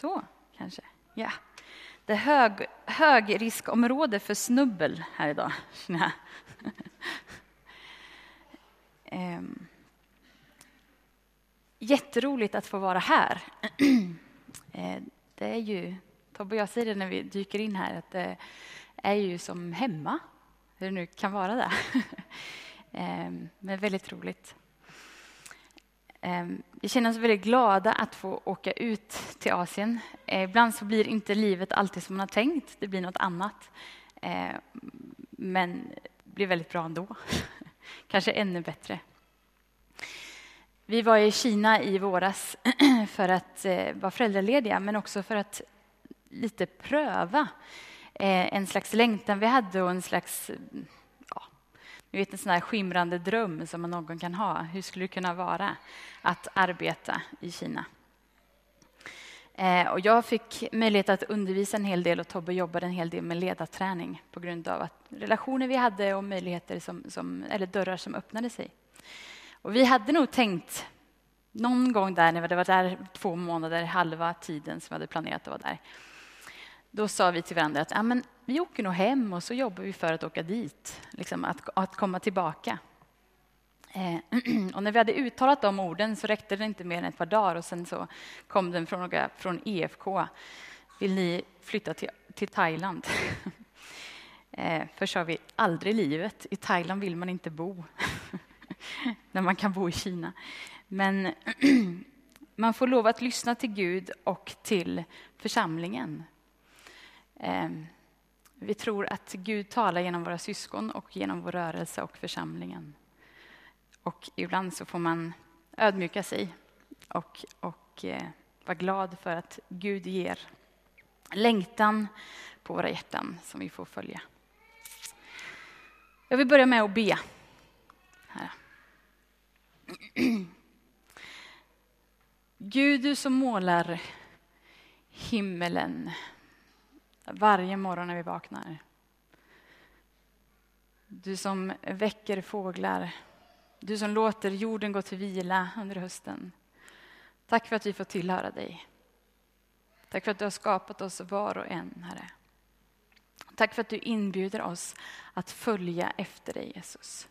Så, kanske. Ja. Det är hög, högriskområde för snubbel här idag. Ehm. Jätteroligt att få vara här. Eh, det är ju, Tobbe och jag säger det när vi dyker in här, att det är ju som hemma. Hur det nu kan vara det. Ehm, men väldigt roligt. Ehm, vi känner oss väldigt glada att få åka ut till Asien. Eh, ibland så blir inte livet alltid som man har tänkt. Det blir något annat. Ehm, men det blir väldigt bra ändå. Kanske ännu bättre. Vi var i Kina i våras för att eh, vara föräldralediga men också för att lite pröva eh, en slags längtan vi hade och en slags ni vet en sån här skimrande dröm som man någon kan ha. Hur skulle det kunna vara att arbeta i Kina? Eh, och jag fick möjlighet att undervisa en hel del och Tobbe jobbade en hel del med ledarträning på grund av att relationer vi hade och möjligheter som, som, eller dörrar som öppnade sig. Och vi hade nog tänkt någon gång där när vi hade varit där två månader, halva tiden som vi hade planerat att vara där, då sa vi till varandra att ja, men vi åker nog hem och så jobbar vi för att åka dit, liksom att, att komma tillbaka. Eh, och när vi hade uttalat de orden så räckte det inte mer än ett par dagar och sen så kom den från, från EFK. Vill ni flytta till, till Thailand? eh, först sa vi aldrig i livet. I Thailand vill man inte bo. när man kan bo i Kina. Men man får lov att lyssna till Gud och till församlingen. Ehm, vi tror att Gud talar genom våra syskon och genom vår rörelse och församlingen. Och ibland så får man ödmjuka sig och, och eh, vara glad för att Gud ger längtan på våra hjärtan som vi får följa. Jag vill börja med att be. Här. Gud, du som målar himmelen varje morgon när vi vaknar. Du som väcker fåglar, du som låter jorden gå till vila under hösten. Tack för att vi får tillhöra dig. Tack för att du har skapat oss var och en, Herre. Tack för att du inbjuder oss att följa efter dig, Jesus.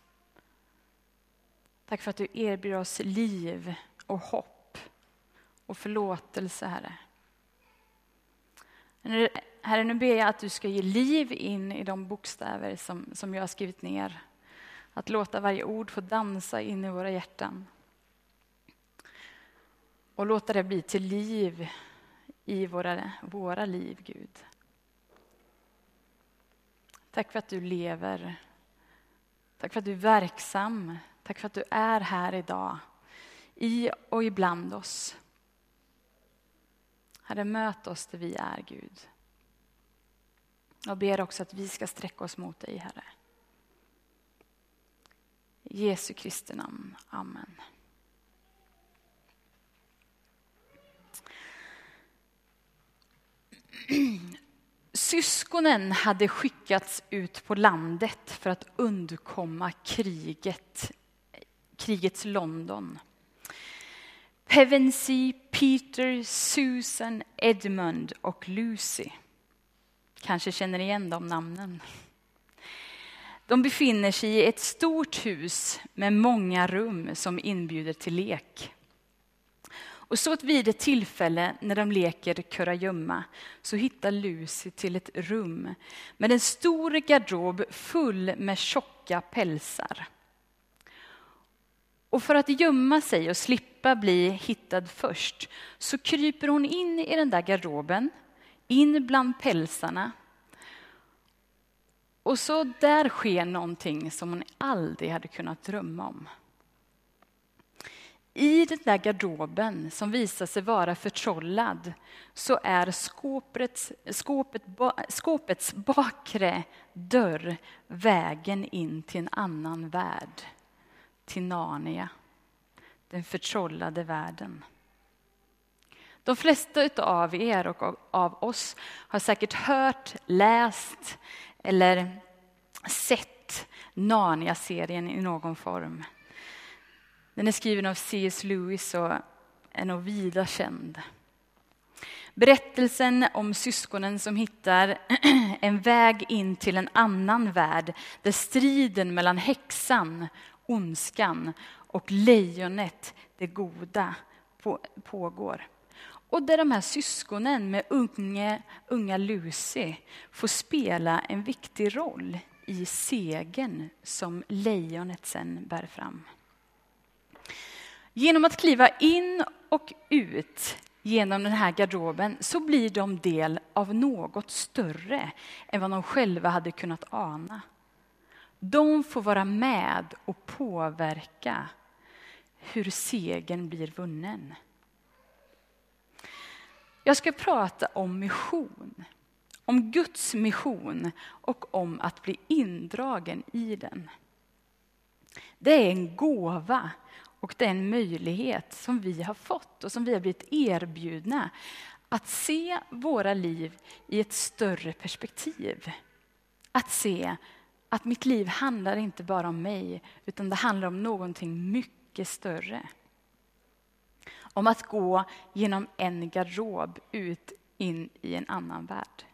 Tack för att du erbjuder oss liv och hopp och förlåtelse, Herre. Herre, nu ber jag att du ska ge liv in i de bokstäver som, som jag har skrivit ner. Att låta varje ord få dansa in i våra hjärtan. Och låta det bli till liv i våra, våra liv, Gud. Tack för att du lever. Tack för att du är verksam. Tack för att du är här idag, i och ibland oss. Herre, möt oss där vi är, Gud. Jag ber också att vi ska sträcka oss mot dig, Herre. I Jesu Kristi namn. Amen. Syskonen hade skickats ut på landet för att undkomma kriget, krigets London. Pevensey, Peter, Susan, Edmund och Lucy kanske känner igen de namnen. De befinner sig i ett stort hus med många rum som inbjuder till lek. Och så vid ett tillfälle när de leker kurragömma så hittar Lucy till ett rum med en stor garderob full med tjocka pälsar. Och för att gömma sig och slippa bli hittad först så kryper hon in i den där garderoben in bland pälsarna. Och så där sker någonting som hon aldrig hade kunnat drömma om. I den där garderoben som visar sig vara förtrollad så är skåpets, skåpet, skåpets bakre dörr vägen in till en annan värld. Till Narnia, den förtrollade världen. De flesta av er och av oss har säkert hört, läst eller sett Narnia-serien i någon form. Den är skriven av C.S. Lewis och är nog vida känd. Berättelsen om syskonen som hittar en väg in till en annan värld där striden mellan häxan, ondskan och lejonet, det goda, pågår. Och där de här syskonen med unge, unga Lucy får spela en viktig roll i segern som lejonet sen bär fram. Genom att kliva in och ut genom den här garderoben så blir de del av något större än vad de själva hade kunnat ana. De får vara med och påverka hur segern blir vunnen. Jag ska prata om mission, om Guds mission och om att bli indragen i den. Det är en gåva och det är en möjlighet som vi har fått och som vi har blivit erbjudna att se våra liv i ett större perspektiv. Att se att mitt liv handlar inte bara om mig, utan det handlar om någonting mycket större. Om att gå genom en garderob ut in i en annan värld.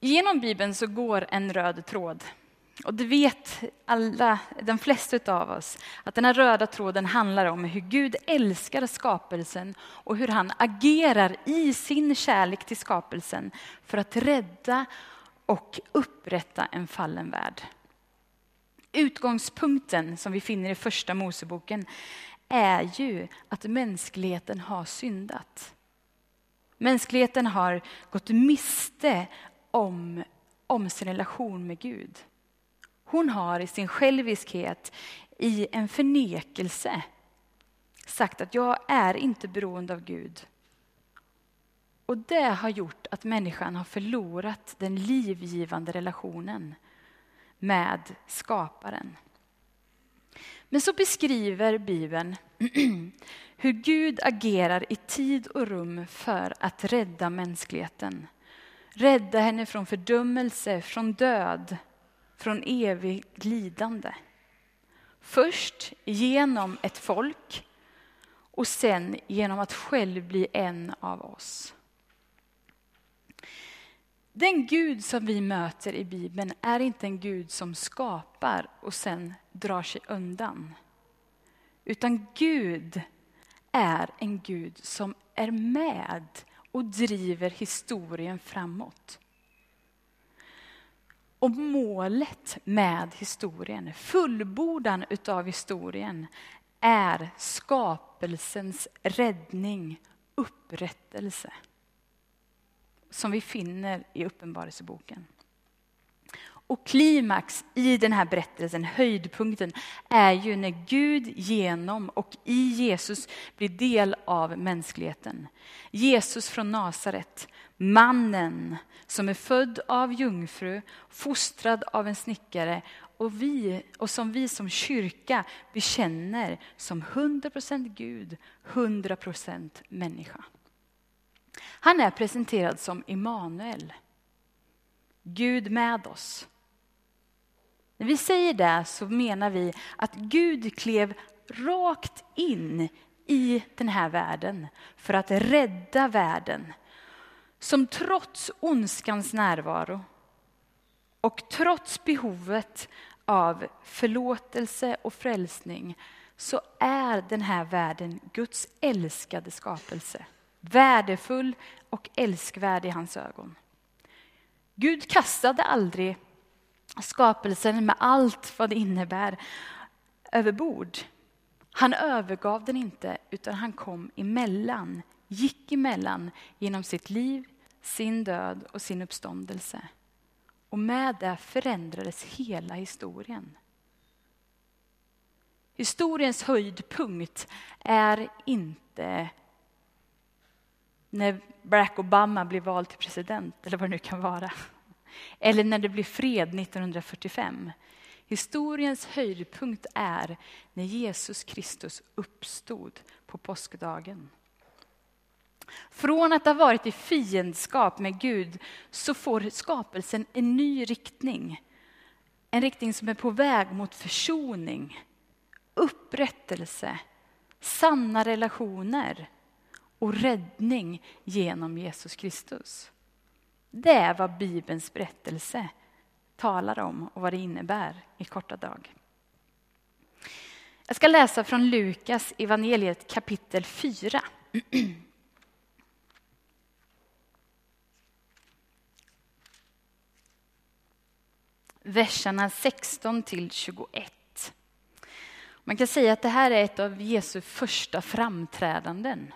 Genom Bibeln så går en röd tråd och det vet alla, de flesta av oss, att den här röda tråden handlar om hur Gud älskar skapelsen och hur han agerar i sin kärlek till skapelsen för att rädda och upprätta en fallen värld. Utgångspunkten som vi finner i första Moseboken är ju att mänskligheten har syndat. Mänskligheten har gått miste om, om sin relation med Gud. Hon har i sin själviskhet, i en förnekelse sagt att jag är inte beroende av Gud. Och det har gjort att människan har förlorat den livgivande relationen med skaparen. Men så beskriver Bibeln hur Gud agerar i tid och rum för att rädda mänskligheten. Rädda henne från fördömelse, från död, från evigt lidande. Först genom ett folk och sen genom att själv bli en av oss. Den Gud som vi möter i Bibeln är inte en Gud som skapar och sen drar sig undan. Utan Gud är en Gud som är med och driver historien framåt. Och målet med historien, fullbordan utav historien, är skapelsens räddning, upprättelse. Som vi finner i Uppenbarelseboken. Och klimax i den här berättelsen, höjdpunkten, är ju när Gud genom och i Jesus blir del av mänskligheten. Jesus från Nasaret, mannen som är född av jungfru, fostrad av en snickare och, vi, och som vi som kyrka bekänner som 100% Gud, 100% människa. Han är presenterad som Immanuel, Gud med oss. När vi säger det så menar vi att Gud klev rakt in i den här världen för att rädda världen. Som trots ondskans närvaro och trots behovet av förlåtelse och frälsning så är den här världen Guds älskade skapelse. Värdefull och älskvärd i hans ögon. Gud kastade aldrig skapelsen med allt vad det innebär över bord. Han övergav den inte, utan han kom emellan, gick emellan genom sitt liv, sin död och sin uppståndelse. Och med det förändrades hela historien. Historiens höjdpunkt är inte när Barack Obama blir vald till president, eller vad det nu kan vara. Eller när det blir fred 1945. Historiens höjdpunkt är när Jesus Kristus uppstod på påskdagen. Från att ha varit i fiendskap med Gud så får skapelsen en ny riktning. En riktning som är på väg mot försoning, upprättelse, sanna relationer och räddning genom Jesus Kristus. Det är vad Bibelns berättelse talar om och vad det innebär i korta drag. Jag ska läsa från Lukas evangeliet kapitel 4. Verserna 16 till 21. Man kan säga att det här är ett av Jesu första framträdanden.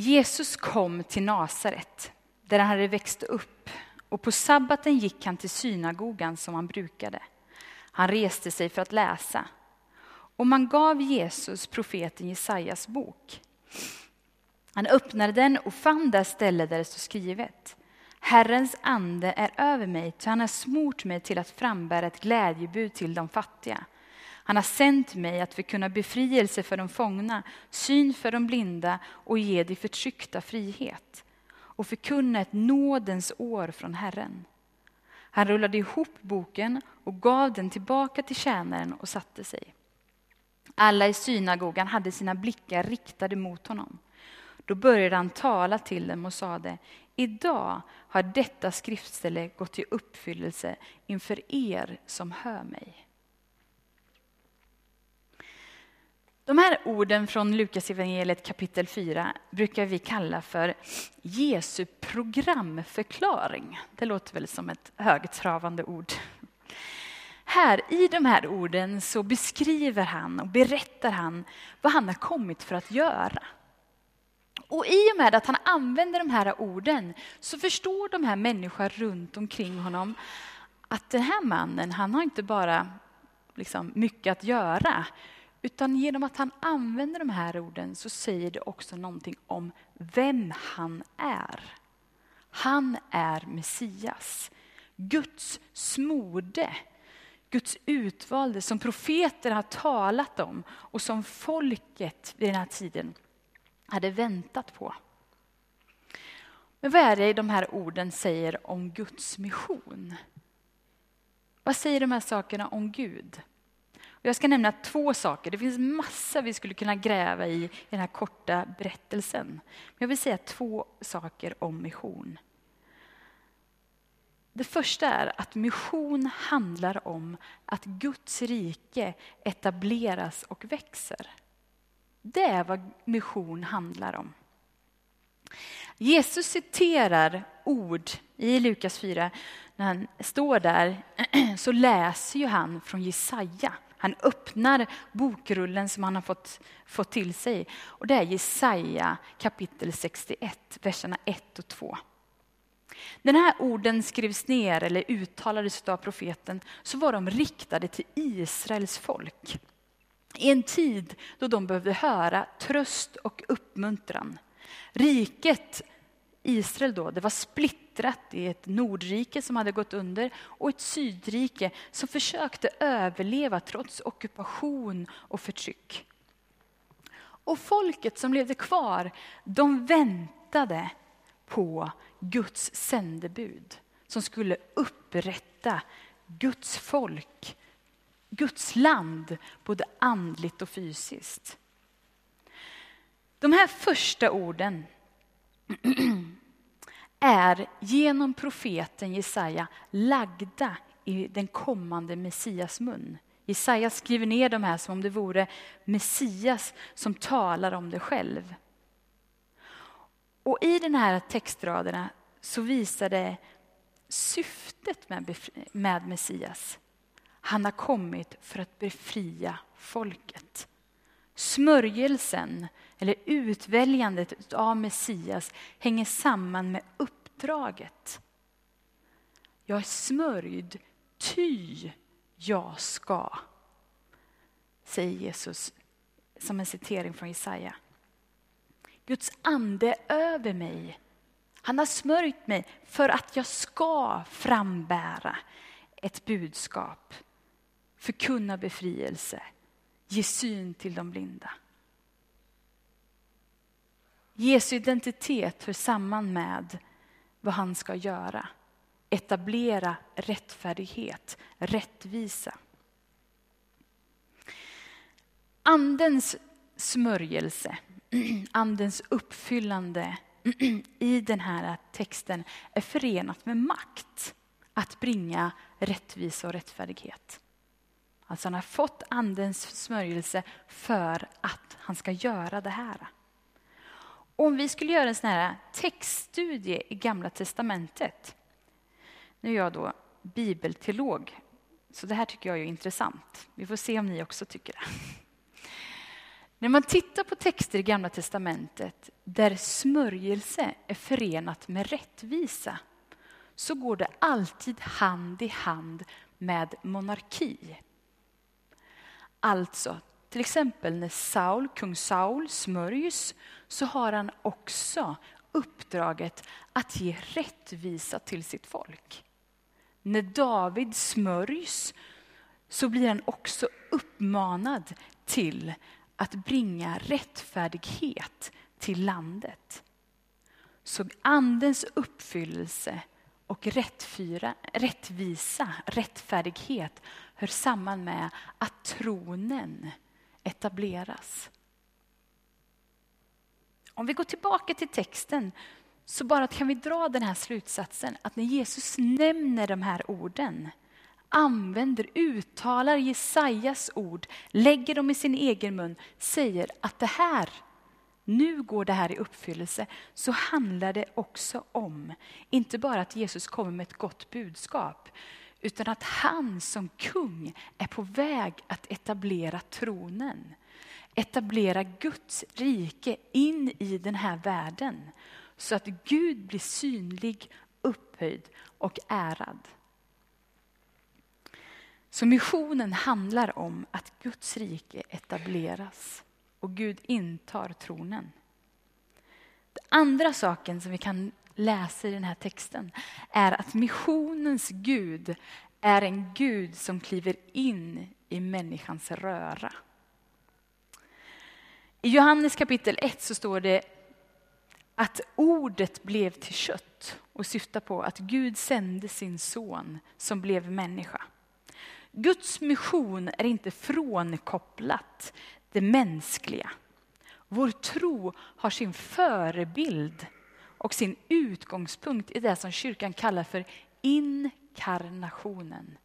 Jesus kom till Nasaret, där han hade växt upp och på sabbaten gick han till synagogan som han brukade. Han reste sig för att läsa och man gav Jesus profeten Jesajas bok. Han öppnade den och fann där ställe där det stod skrivet. Herrens ande är över mig, ty han har smort mig till att frambära ett glädjebud till de fattiga. Han har sänt mig att förkunna befrielse för de fångna, syn för de blinda och ge de förtryckta frihet och förkunna ett nådens år från Herren. Han rullade ihop boken och gav den tillbaka till tjänaren och satte sig. Alla i synagogan hade sina blickar riktade mot honom. Då började han tala till dem och sade, idag har detta skriftställe gått i uppfyllelse inför er som hör mig. De här orden från Lukas evangeliet kapitel 4 brukar vi kalla för Jesu programförklaring. Det låter väl som ett högtravande ord. Här i de här orden så beskriver han och berättar han vad han har kommit för att göra. Och i och med att han använder de här orden så förstår de här människorna runt omkring honom att den här mannen, han har inte bara liksom mycket att göra utan genom att han använder de här orden så säger det också någonting om vem han är. Han är Messias, Guds smorde, Guds utvalde som profeter har talat om och som folket vid den här tiden hade väntat på. Men vad är det de här orden säger om Guds mission? Vad säger de här sakerna om Gud? Jag ska nämna två saker. Det finns massa vi skulle kunna gräva i, i den här korta berättelsen. Men jag vill säga två saker om mission. Det första är att mission handlar om att Guds rike etableras och växer. Det är vad mission handlar om. Jesus citerar ord i Lukas 4. När han står där så läser ju han från Jesaja. Han öppnar bokrullen som han har fått, fått till sig. Och det är Jesaja kapitel 61, verserna 1 och 2. När de här orden skrevs ner eller uttalades av profeten så var de riktade till Israels folk. I en tid då de behövde höra tröst och uppmuntran. Riket Israel då, det var splittrat i ett nordrike som hade gått under och ett sydrike som försökte överleva trots ockupation och förtryck. Och folket som levde kvar, de väntade på Guds sändebud som skulle upprätta Guds folk, Guds land, både andligt och fysiskt. De här första orden är genom profeten Jesaja lagda i den kommande Messias mun. Jesaja skriver ner de här som om det vore Messias som talar om det själv. Och i den här textraderna så visar det syftet med, med Messias. Han har kommit för att befria folket. Smörjelsen, eller utväljandet av Messias, hänger samman med uppdraget. Jag är smörjd, ty jag ska, säger Jesus som en citering från Jesaja. Guds ande är över mig. Han har smörjt mig för att jag ska frambära ett budskap, förkunna befrielse, ge syn till de blinda. Jesu identitet hör samman med vad han ska göra. Etablera rättfärdighet, rättvisa. Andens smörjelse, andens uppfyllande i den här texten är förenat med makt att bringa rättvisa och rättfärdighet. Alltså han har fått andens smörjelse för att han ska göra det här. Om vi skulle göra en sån här textstudie i Gamla Testamentet. Nu är jag då bibelteolog, så det här tycker jag är intressant. Vi får se om ni också tycker det. När man tittar på texter i Gamla Testamentet där smörjelse är förenat med rättvisa så går det alltid hand i hand med monarki. Alltså, till exempel när Saul, kung Saul smörjs så har han också uppdraget att ge rättvisa till sitt folk. När David smörjs så blir han också uppmanad till att bringa rättfärdighet till landet. Så andens uppfyllelse och rättfyra, rättvisa, rättfärdighet hör samman med att tronen etableras. Om vi går tillbaka till texten så bara kan vi dra den här slutsatsen att när Jesus nämner de här orden använder, uttalar Jesajas ord, lägger dem i sin egen mun, säger att det här, nu går det här i uppfyllelse, så handlar det också om, inte bara att Jesus kommer med ett gott budskap, utan att han som kung är på väg att etablera tronen. Etablera Guds rike in i den här världen så att Gud blir synlig, upphöjd och ärad. Så missionen handlar om att Guds rike etableras och Gud intar tronen. Den andra saken som vi kan läsa i den här texten är att missionens Gud är en Gud som kliver in i människans röra. I Johannes kapitel 1 så står det att ordet blev till kött och syftar på att Gud sände sin son som blev människa. Guds mission är inte frånkopplat det mänskliga. Vår tro har sin förebild och sin utgångspunkt i det som kyrkan kallar för inkarnationen.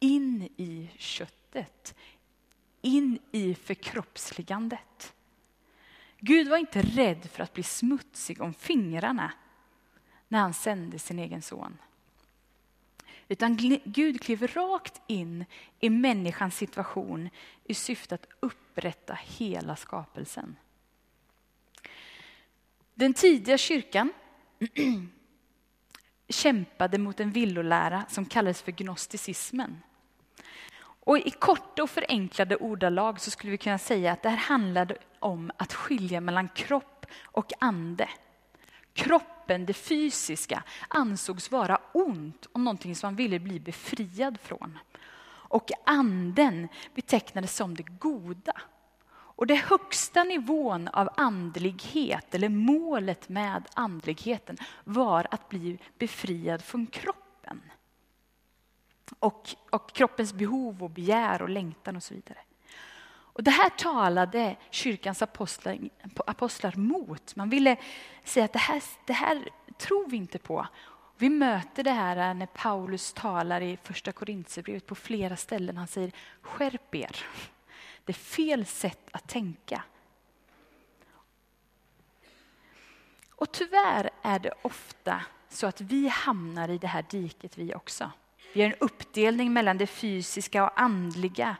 In i köttet, in i förkroppsligandet. Gud var inte rädd för att bli smutsig om fingrarna när han sände sin egen son. Utan Gud klev rakt in i människans situation i syfte att upprätta hela skapelsen. Den tidiga kyrkan kämpade mot en villolära som kallades för gnosticismen. Och I korta och förenklade ordalag så skulle vi kunna säga att det här handlade om att skilja mellan kropp och ande. Kroppen, det fysiska, ansågs vara ont och någonting som man ville bli befriad från. Och anden betecknades som det goda. Och det högsta nivån av andlighet, eller målet med andligheten, var att bli befriad från kroppen. Och, och kroppens behov och begär och längtan och så vidare. Och det här talade kyrkans apostlar, apostlar mot. Man ville säga att det här, det här tror vi inte på. Vi möter det här när Paulus talar i första Korintierbrevet på flera ställen. Han säger skärp er. Det är fel sätt att tänka. Och tyvärr är det ofta så att vi hamnar i det här diket vi också. Vi har en uppdelning mellan det fysiska och andliga.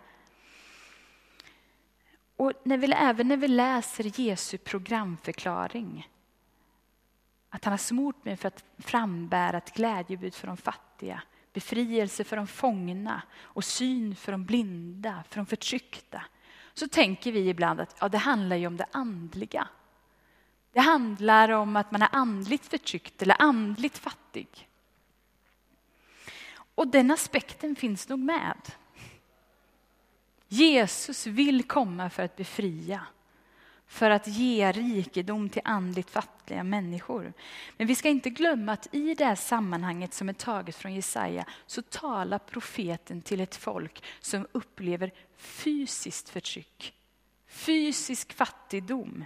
Och när vi, även när vi läser Jesu programförklaring, att han har smort mig för att frambära ett glädjebud för de fattiga, befrielse för de fångna och syn för de blinda, för de förtryckta. Så tänker vi ibland att ja, det handlar ju om det andliga. Det handlar om att man är andligt förtryckt eller andligt fattig. Och den aspekten finns nog med. Jesus vill komma för att befria, för att ge rikedom till andligt fattiga människor. Men vi ska inte glömma att i det här sammanhanget som är taget från Jesaja så talar profeten till ett folk som upplever fysiskt förtryck, fysisk fattigdom,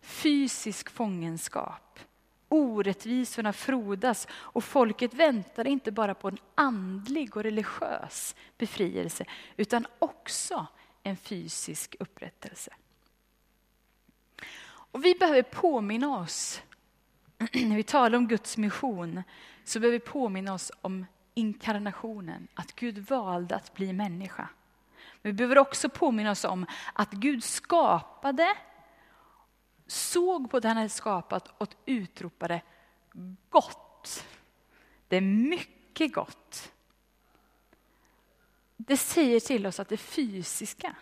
fysisk fångenskap. Orättvisorna frodas och folket väntar inte bara på en andlig och religiös befrielse utan också en fysisk upprättelse. Och vi behöver påminna oss, när vi talar om Guds mission, så behöver vi påminna oss om inkarnationen, att Gud valde att bli människa. Men vi behöver också påminna oss om att Gud skapade, såg på det han hade skapat och utropade gott. Det är mycket gott. Det säger till oss att det fysiska,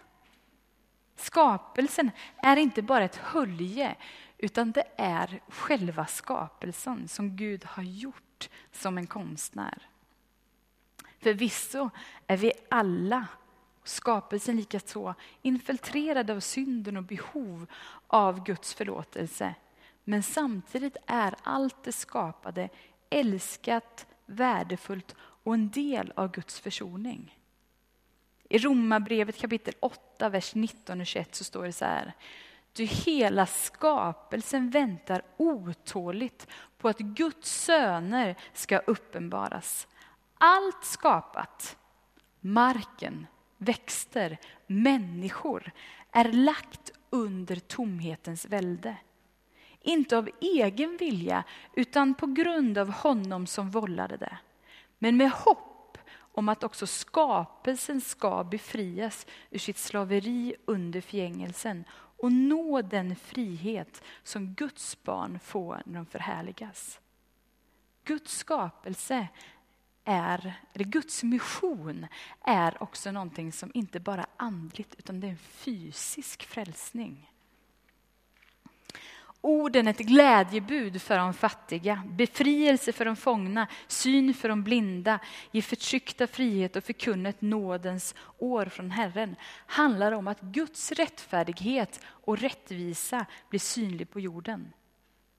skapelsen, är inte bara ett hölje utan det är själva skapelsen som Gud har gjort som en konstnär. Förvisso är vi alla, skapelsen likaså, infiltrerade av synden och behov av Guds förlåtelse. Men samtidigt är allt det skapade älskat, värdefullt och en del av Guds försoning. I Romarbrevet kapitel 8, vers 19 och 21 så står det så här. Du hela skapelsen väntar otåligt på att Guds söner ska uppenbaras. Allt skapat, marken, växter, människor, är lagt under tomhetens välde. Inte av egen vilja, utan på grund av honom som vållade det. Men med hopp om att också skapelsen ska befrias ur sitt slaveri under förgängelsen och nå den frihet som Guds barn får när de förhärligas. Guds skapelse är, eller Guds mission är också någonting som inte bara är andligt utan det är en fysisk frälsning. Orden ett glädjebud för de fattiga, befrielse för de fångna, syn för de blinda, ge förtryckta frihet och förkunna ett nådens år från Herren handlar om att Guds rättfärdighet och rättvisa blir synlig på jorden.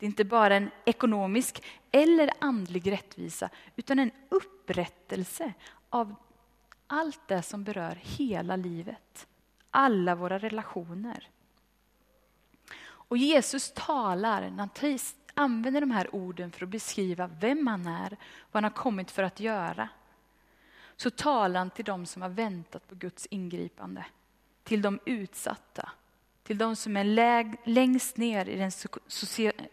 Det är inte bara en ekonomisk eller andlig rättvisa utan en upprättelse av allt det som berör hela livet, alla våra relationer. Och Jesus talar, när han använder de här orden för att beskriva vem han är, vad han har kommit för att göra, så talar han till de som har väntat på Guds ingripande, till de utsatta, till de som är läg, längst ner i den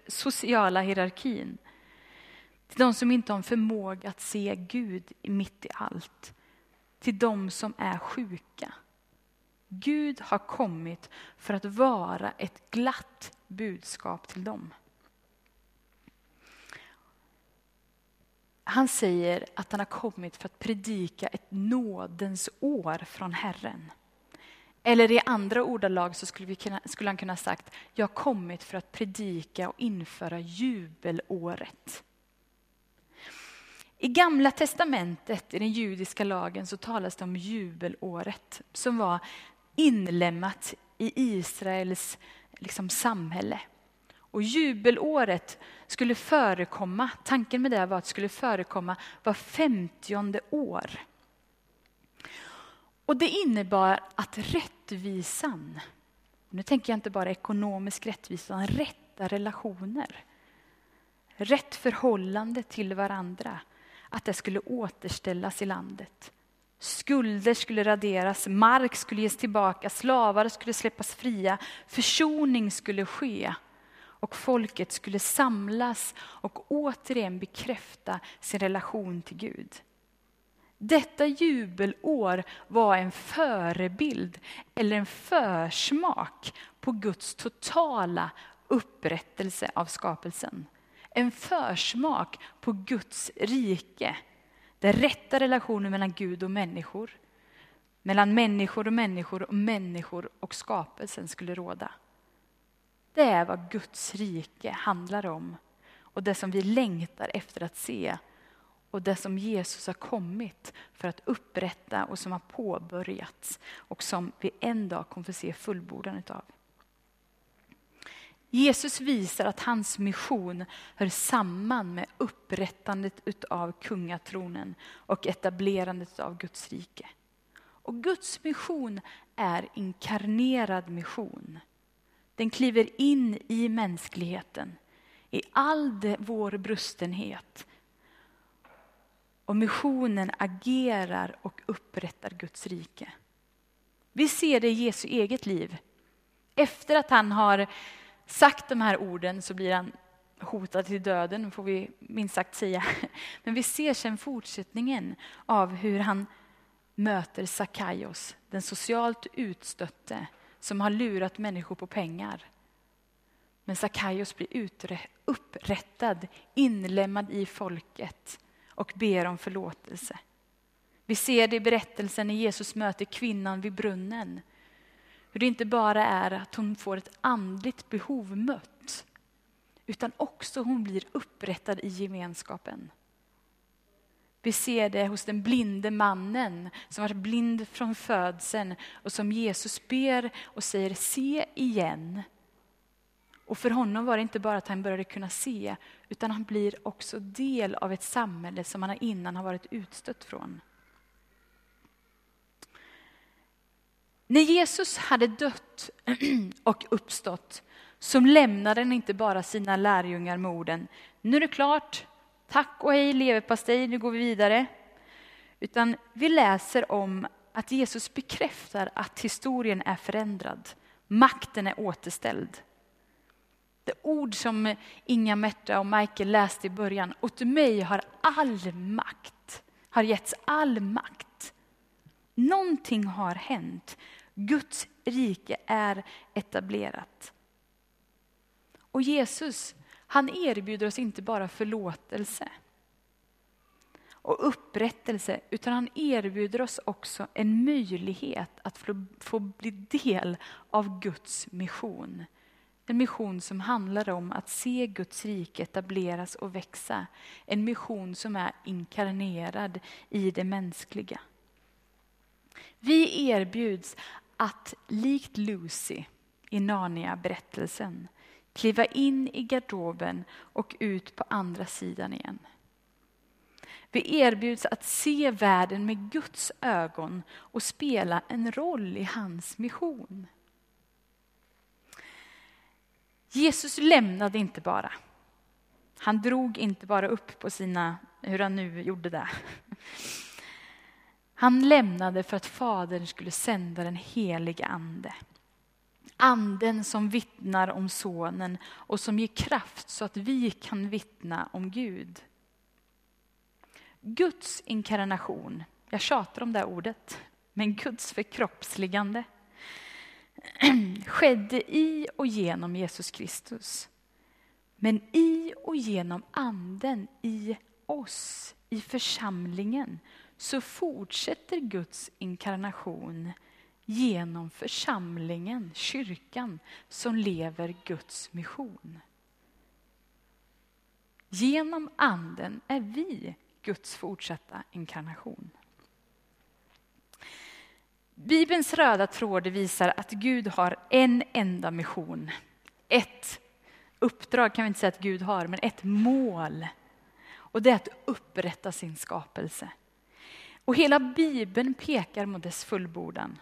sociala hierarkin, till de som inte har förmåga att se Gud mitt i allt, till de som är sjuka, Gud har kommit för att vara ett glatt budskap till dem. Han säger att han har kommit för att predika ett nådens år från Herren. Eller i andra ordalag så skulle, vi kunna, skulle han kunna ha sagt, jag har kommit för att predika och införa jubelåret. I Gamla testamentet, i den judiska lagen, så talas det om jubelåret som var inlemmat i Israels liksom, samhälle. Och jubelåret skulle förekomma, tanken med det var att det skulle förekomma var femtionde år. Och det innebar att rättvisan, nu tänker jag inte bara ekonomisk rättvisa, utan rätta relationer, rätt förhållande till varandra, att det skulle återställas i landet. Skulder skulle raderas, mark skulle ges tillbaka, slavar skulle släppas fria, försoning skulle ske och folket skulle samlas och återigen bekräfta sin relation till Gud. Detta jubelår var en förebild eller en försmak på Guds totala upprättelse av skapelsen. En försmak på Guds rike den rätta relationen mellan Gud och människor, mellan människor och människor och människor och skapelsen skulle råda. Det är vad Guds rike handlar om och det som vi längtar efter att se och det som Jesus har kommit för att upprätta och som har påbörjats och som vi en dag kommer få se fullbordan av. Jesus visar att hans mission hör samman med upprättandet av kungatronen och etablerandet av Guds rike. Och Guds mission är inkarnerad mission. Den kliver in i mänskligheten, i all vår brustenhet. Och missionen agerar och upprättar Guds rike. Vi ser det i Jesu eget liv. Efter att han har sagt de här orden så blir han hotad till döden, får vi minst sagt säga. Men vi ser sen fortsättningen av hur han möter Sakaios, den socialt utstötte som har lurat människor på pengar. Men Sakaios blir upprättad, inlemmad i folket och ber om förlåtelse. Vi ser det i berättelsen när Jesus möter kvinnan vid brunnen. Hur det inte bara är att hon får ett andligt behov mött, utan också hon blir upprättad i gemenskapen. Vi ser det hos den blinde mannen som varit blind från födseln och som Jesus ber och säger se igen. Och för honom var det inte bara att han började kunna se, utan han blir också del av ett samhälle som han innan har varit utstött från. När Jesus hade dött och uppstått så lämnade han inte bara sina lärjungar med orden, nu är det klart, tack och hej leverpastej, nu går vi vidare. Utan vi läser om att Jesus bekräftar att historien är förändrad, makten är återställd. Det ord som Inga Märta och Michael läste i början, åt mig har all makt, har getts all makt. Någonting har hänt. Guds rike är etablerat. Och Jesus, han erbjuder oss inte bara förlåtelse och upprättelse, utan han erbjuder oss också en möjlighet att få, få bli del av Guds mission. En mission som handlar om att se Guds rike etableras och växa. En mission som är inkarnerad i det mänskliga. Vi erbjuds att likt Lucy i Narnia-berättelsen kliva in i garderoben och ut på andra sidan igen. Vi erbjuds att se världen med Guds ögon och spela en roll i hans mission. Jesus lämnade inte bara. Han drog inte bara upp på sina, hur han nu gjorde det. Han lämnade för att Fadern skulle sända den helige Ande. Anden som vittnar om Sonen och som ger kraft så att vi kan vittna om Gud. Guds inkarnation, jag tjatar om det ordet, men Guds förkroppsligande skedde i och genom Jesus Kristus. Men i och genom Anden i oss, i församlingen, så fortsätter Guds inkarnation genom församlingen, kyrkan, som lever Guds mission. Genom Anden är vi Guds fortsatta inkarnation. Bibelns röda tråd visar att Gud har en enda mission. Ett uppdrag kan vi inte säga att Gud har, men ett mål. Och det är att upprätta sin skapelse. Och hela Bibeln pekar mot dess fullbordan.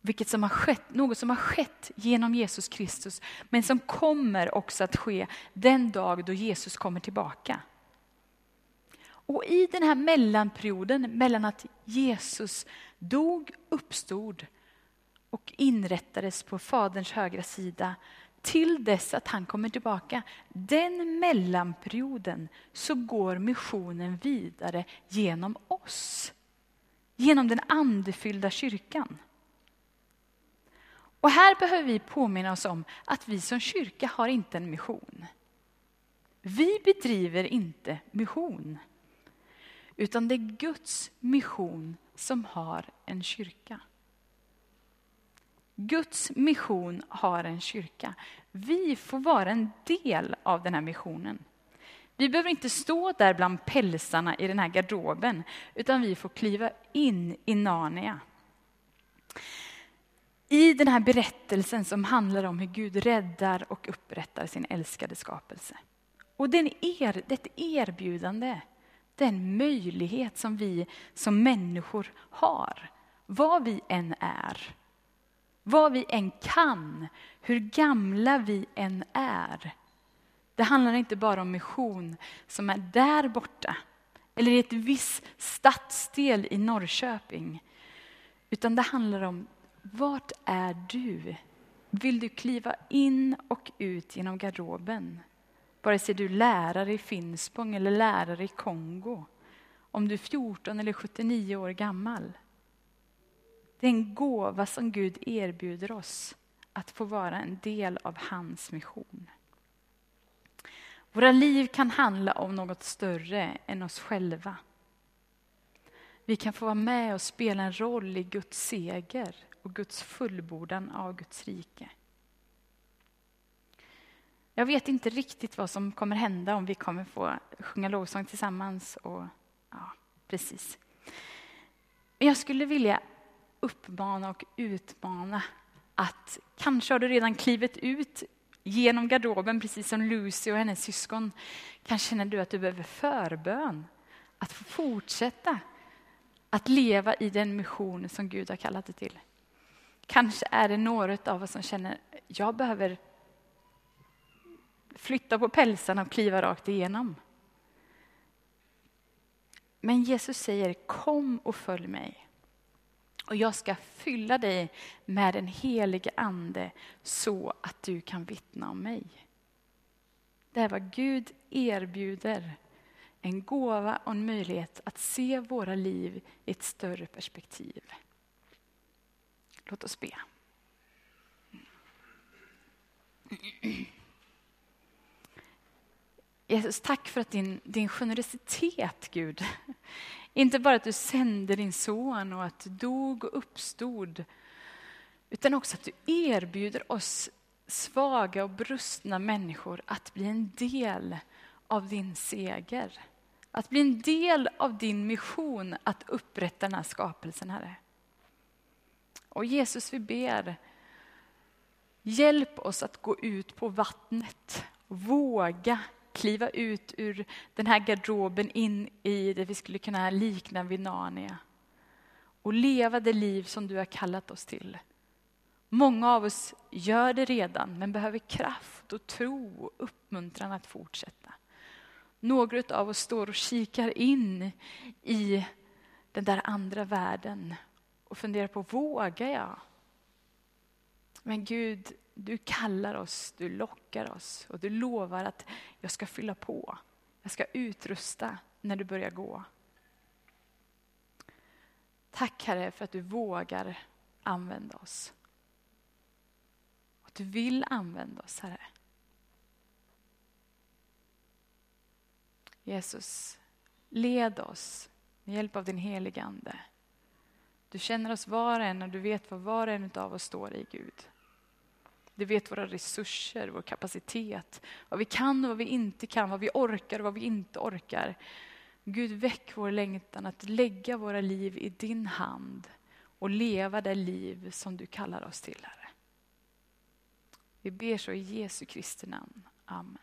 Vilket som har skett, något som har skett genom Jesus Kristus, men som kommer också att ske den dag då Jesus kommer tillbaka. Och i den här mellanperioden mellan att Jesus dog, uppstod och inrättades på Faderns högra sida till dess att han kommer tillbaka. Den mellanperioden så går missionen vidare genom oss. Genom den andefyllda kyrkan. Och här behöver vi påminna oss om att vi som kyrka har inte en mission. Vi bedriver inte mission. Utan det är Guds mission som har en kyrka. Guds mission har en kyrka. Vi får vara en del av den här missionen. Vi behöver inte stå där bland pälsarna i den här garderoben, utan vi får kliva in i Narnia. I den här berättelsen som handlar om hur Gud räddar och upprättar sin älskade skapelse. Och det är ett erbjudande, det är en möjlighet som vi som människor har. vad vi än är, vad vi än kan, hur gamla vi än är. Det handlar inte bara om mission som är där borta eller i ett viss stadsdel i Norrköping. Utan det handlar om, vart är du? Vill du kliva in och ut genom garderoben? Vare sig du är lärare i Finspång eller lärare i Kongo. Om du är 14 eller 79 år gammal. Det är en gåva som Gud erbjuder oss att få vara en del av hans mission. Våra liv kan handla om något större än oss själva. Vi kan få vara med och spela en roll i Guds seger och Guds fullbordan av Guds rike. Jag vet inte riktigt vad som kommer hända om vi kommer få sjunga lovsång tillsammans. Och, ja, precis. Men jag skulle vilja uppmana och utmana att kanske har du redan klivit ut genom garderoben, precis som Lucy och hennes syskon. Kanske känner du att du behöver förbön. Att få fortsätta att leva i den mission som Gud har kallat dig till. Kanske är det några av oss som känner, jag behöver flytta på pälsarna och kliva rakt igenom. Men Jesus säger, kom och följ mig. Och jag ska fylla dig med den helige Ande så att du kan vittna om mig. Det är vad Gud erbjuder. En gåva och en möjlighet att se våra liv i ett större perspektiv. Låt oss be. Jesus, tack för att din, din generositet, Gud. Inte bara att du sände din son och att du dog och uppstod, utan också att du erbjuder oss svaga och brustna människor att bli en del av din seger. Att bli en del av din mission att upprätta den här skapelsen, Herre. Och Jesus, vi ber, hjälp oss att gå ut på vattnet och våga kliva ut ur den här garderoben in i det vi skulle kunna likna vid Narnia. Och leva det liv som du har kallat oss till. Många av oss gör det redan, men behöver kraft och tro och uppmuntran att fortsätta. Några av oss står och kikar in i den där andra världen och funderar på, vågar jag? Men Gud, du kallar oss, du lockar oss och du lovar att jag ska fylla på. Jag ska utrusta när du börjar gå. Tack Herre för att du vågar använda oss. Att du vill använda oss Herre. Jesus, led oss med hjälp av din heliga Ande. Du känner oss var och en och du vet vad var och en av oss står i Gud. Du vet våra resurser, vår kapacitet, vad vi kan och vad vi inte kan, vad vi orkar och vad vi inte orkar. Gud, väck vår längtan att lägga våra liv i din hand och leva det liv som du kallar oss till, Herre. Vi ber så i Jesu Kristi namn. Amen.